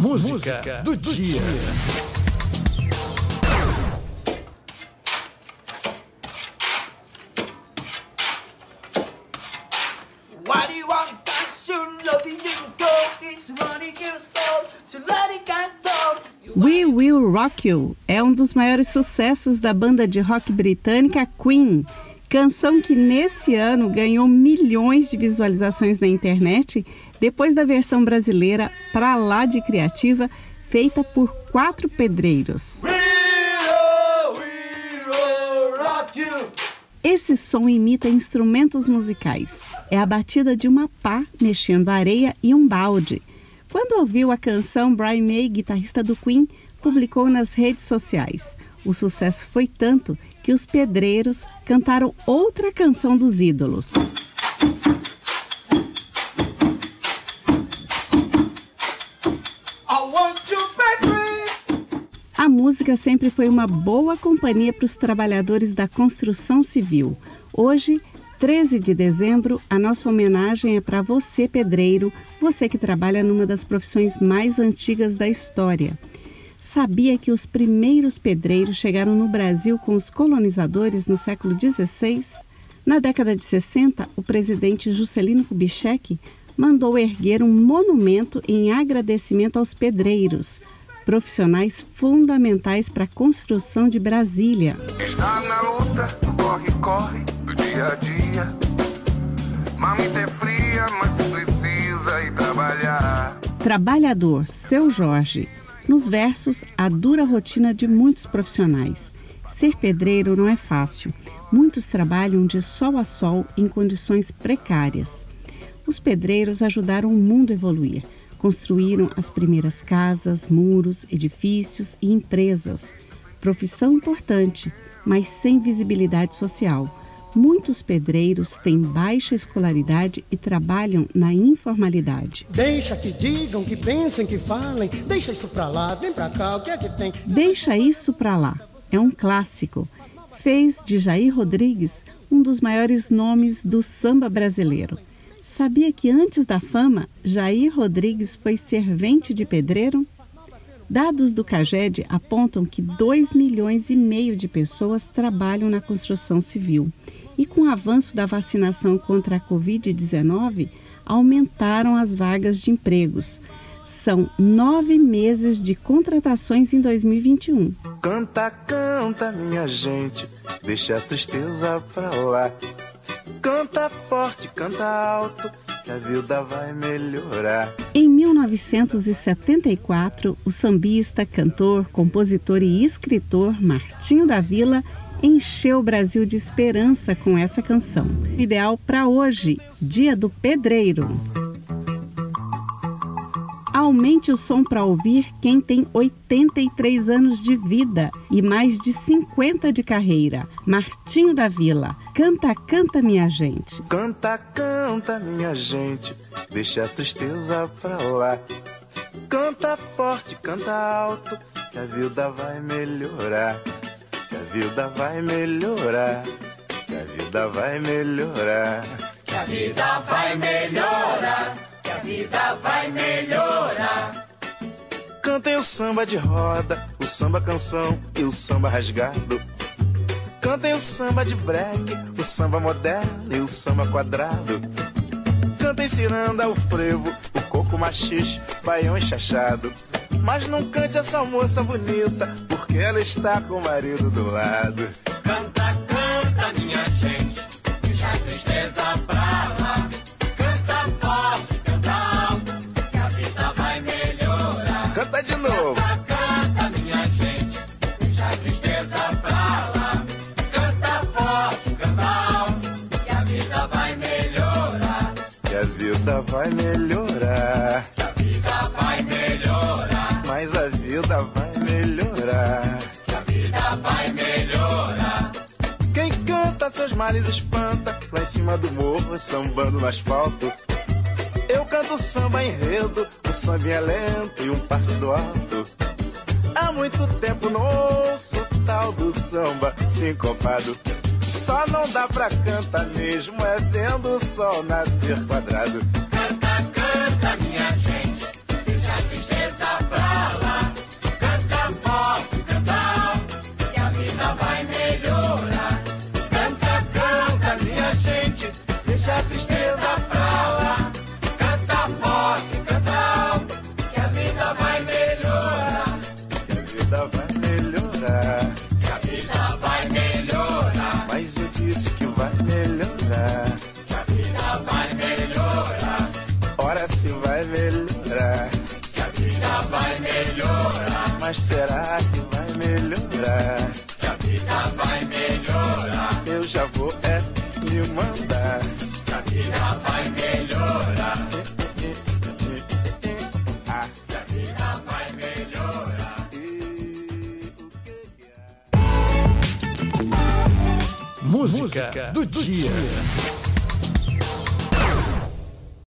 música, música do, do, dia. dia. We Will Rock You é um dos maiores sucessos da banda de rock britânica Queen Canção que nesse ano ganhou milhões de visualizações na internet depois da versão brasileira Pra Lá de Criativa, feita por quatro pedreiros. Esse som imita instrumentos musicais. É a batida de uma pá mexendo areia e um balde. Quando ouviu a canção, Brian May, guitarrista do Queen, publicou nas redes sociais. O sucesso foi tanto que os pedreiros cantaram outra canção dos ídolos. Música sempre foi uma boa companhia para os trabalhadores da construção civil. Hoje, 13 de dezembro, a nossa homenagem é para você, pedreiro, você que trabalha numa das profissões mais antigas da história. Sabia que os primeiros pedreiros chegaram no Brasil com os colonizadores no século XVI? Na década de 60, o presidente Juscelino Kubitschek mandou erguer um monumento em agradecimento aos pedreiros, profissionais fundamentais para a construção de Brasília. Está na luta, corre, corre, do dia a dia. Mamita é fria, mas precisa ir trabalhar. Trabalhador, seu Jorge nos versos, a dura rotina de muitos profissionais. Ser pedreiro não é fácil. Muitos trabalham de sol a sol em condições precárias. Os pedreiros ajudaram o mundo a evoluir. Construíram as primeiras casas, muros, edifícios e empresas. Profissão importante, mas sem visibilidade social Muitos pedreiros têm baixa escolaridade e trabalham na informalidade. Deixa que digam, que pensem, que falem. Deixa isso pra lá, vem pra cá, o que é que tem? Deixa isso pra lá. É um clássico. Fez de Jair Rodrigues um dos maiores nomes do samba brasileiro. Sabia que antes da fama, Jair Rodrigues foi servente de pedreiro? Dados do CAGED apontam que 2 milhões e meio de pessoas trabalham na construção civil e com o avanço da vacinação contra a Covid-19, aumentaram as vagas de empregos. São nove meses de contratações em 2021. Canta, canta, minha gente, deixa a tristeza pra lá. Canta forte, canta alto, que a vida vai melhorar. Em 1974, o sambista, cantor, compositor e escritor Martinho da Vila encheu o Brasil de esperança com essa canção. Ideal para hoje, Dia do Pedreiro. Aumente o som para ouvir quem tem 83 anos de vida e mais de 50 de carreira. Martinho da Vila. Canta, canta, minha gente. Canta, canta, minha gente. Deixa a tristeza pra lá. Canta forte, canta alto, que a vida vai melhorar vida vai melhorar. Que a vida vai melhorar. Que a vida vai melhorar. Que a vida vai melhorar. Cantem o samba de roda, o samba canção e o samba rasgado. Cantem o samba de break, o samba moderno e o samba quadrado. Cantem ciranda, o frevo, o coco machixe, baião enxachado. Mas não cante essa moça bonita, porque ela está com o marido do lado. Vai melhorar. Que a vida vai melhorar. Mas a vida vai melhorar. Que a vida vai melhorar. Quem canta seus males espanta, lá em cima do morro, sambando no asfalto. Eu canto samba enredo, um samba é lento e um partido alto. Há muito tempo não ouço tal do samba sincopado. Só não dá pra cantar mesmo, é vendo o sol nascer quadrado. Mas será que vai melhorar? Que a vida vai melhorar. Eu já vou é me mandar. Que a vida vai melhorar. Que a vida vai melhorar. é? Música do dia.